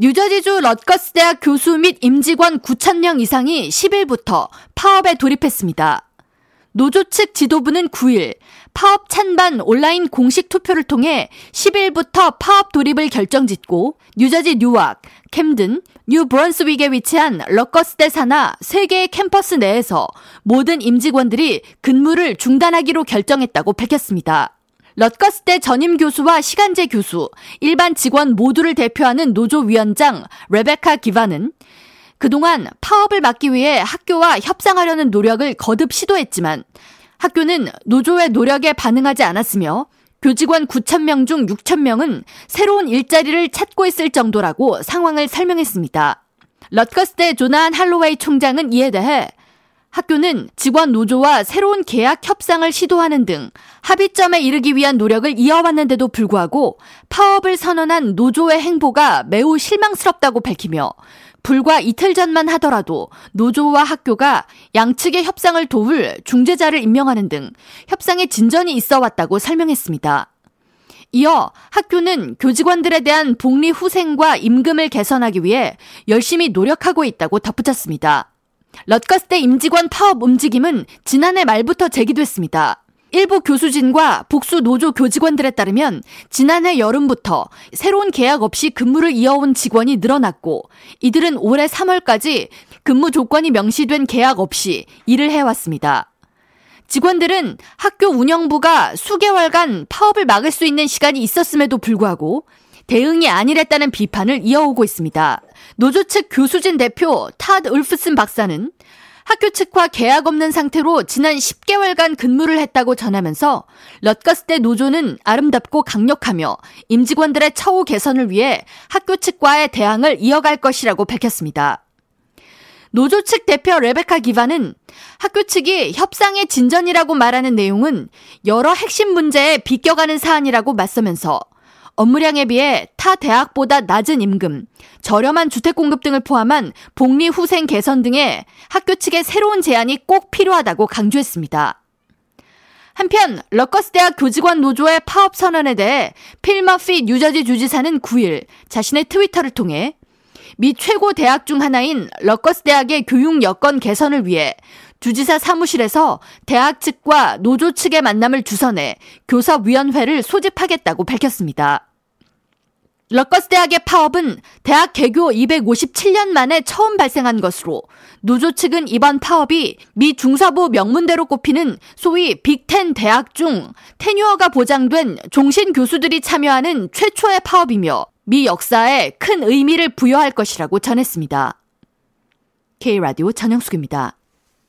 뉴저지주 럿거스 대학 교수 및 임직원 9천명 이상이 10일부터 파업에 돌입했습니다. 노조 측 지도부는 9일 파업 찬반 온라인 공식 투표를 통해 10일부터 파업 돌입을 결정짓고 뉴저지 뉴악, 캠든, 뉴브런스윅에 위치한 럿거스대 산하 3개의 캠퍼스 내에서 모든 임직원들이 근무를 중단하기로 결정했다고 밝혔습니다. 럿거스대 전임 교수와 시간제 교수, 일반 직원 모두를 대표하는 노조 위원장 레베카 기반은 그동안 파업을 막기 위해 학교와 협상하려는 노력을 거듭 시도했지만 학교는 노조의 노력에 반응하지 않았으며 교직원 9,000명 중 6,000명은 새로운 일자리를 찾고 있을 정도라고 상황을 설명했습니다. 럿거스대 조나한 할로웨이 총장은 이에 대해 학교는 직원 노조와 새로운 계약 협상을 시도하는 등 합의점에 이르기 위한 노력을 이어왔는데도 불구하고 파업을 선언한 노조의 행보가 매우 실망스럽다고 밝히며 불과 이틀 전만 하더라도 노조와 학교가 양측의 협상을 도울 중재자를 임명하는 등 협상에 진전이 있어 왔다고 설명했습니다. 이어 학교는 교직원들에 대한 복리 후생과 임금을 개선하기 위해 열심히 노력하고 있다고 덧붙였습니다. 럿거스대 임직원 파업 움직임은 지난해 말부터 제기됐습니다. 일부 교수진과 복수 노조 교직원들에 따르면 지난해 여름부터 새로운 계약 없이 근무를 이어온 직원이 늘어났고 이들은 올해 3월까지 근무 조건이 명시된 계약 없이 일을 해왔습니다. 직원들은 학교 운영부가 수개월간 파업을 막을 수 있는 시간이 있었음에도 불구하고 대응이 아니랬다는 비판을 이어오고 있습니다. 노조 측 교수진 대표 타드 울프슨 박사는 학교 측과 계약 없는 상태로 지난 10개월간 근무를 했다고 전하면서 럿거스대 노조는 아름답고 강력하며 임직원들의 처우 개선을 위해 학교 측과의 대항을 이어갈 것이라고 밝혔습니다. 노조 측 대표 레베카 기반은 학교 측이 협상의 진전이라고 말하는 내용은 여러 핵심 문제에 비껴가는 사안이라고 맞서면서 업무량에 비해 타 대학보다 낮은 임금, 저렴한 주택 공급 등을 포함한 복리 후생 개선 등의 학교 측의 새로운 제안이 꼭 필요하다고 강조했습니다. 한편 럿거스 대학 교직원 노조의 파업 선언에 대해 필 머피 뉴저지 주지사는 9일 자신의 트위터를 통해 미 최고 대학 중 하나인 럿거스 대학의 교육 여건 개선을 위해 주지사 사무실에서 대학 측과 노조 측의 만남을 주선해 교사위원회를 소집하겠다고 밝혔습니다. 럭커스 대학의 파업은 대학 개교 257년 만에 처음 발생한 것으로 노조 측은 이번 파업이 미 중사부 명문대로 꼽히는 소위 빅텐 대학 중 테뉴어가 보장된 종신 교수들이 참여하는 최초의 파업이며 미 역사에 큰 의미를 부여할 것이라고 전했습니다. K라디오 전영숙입니다.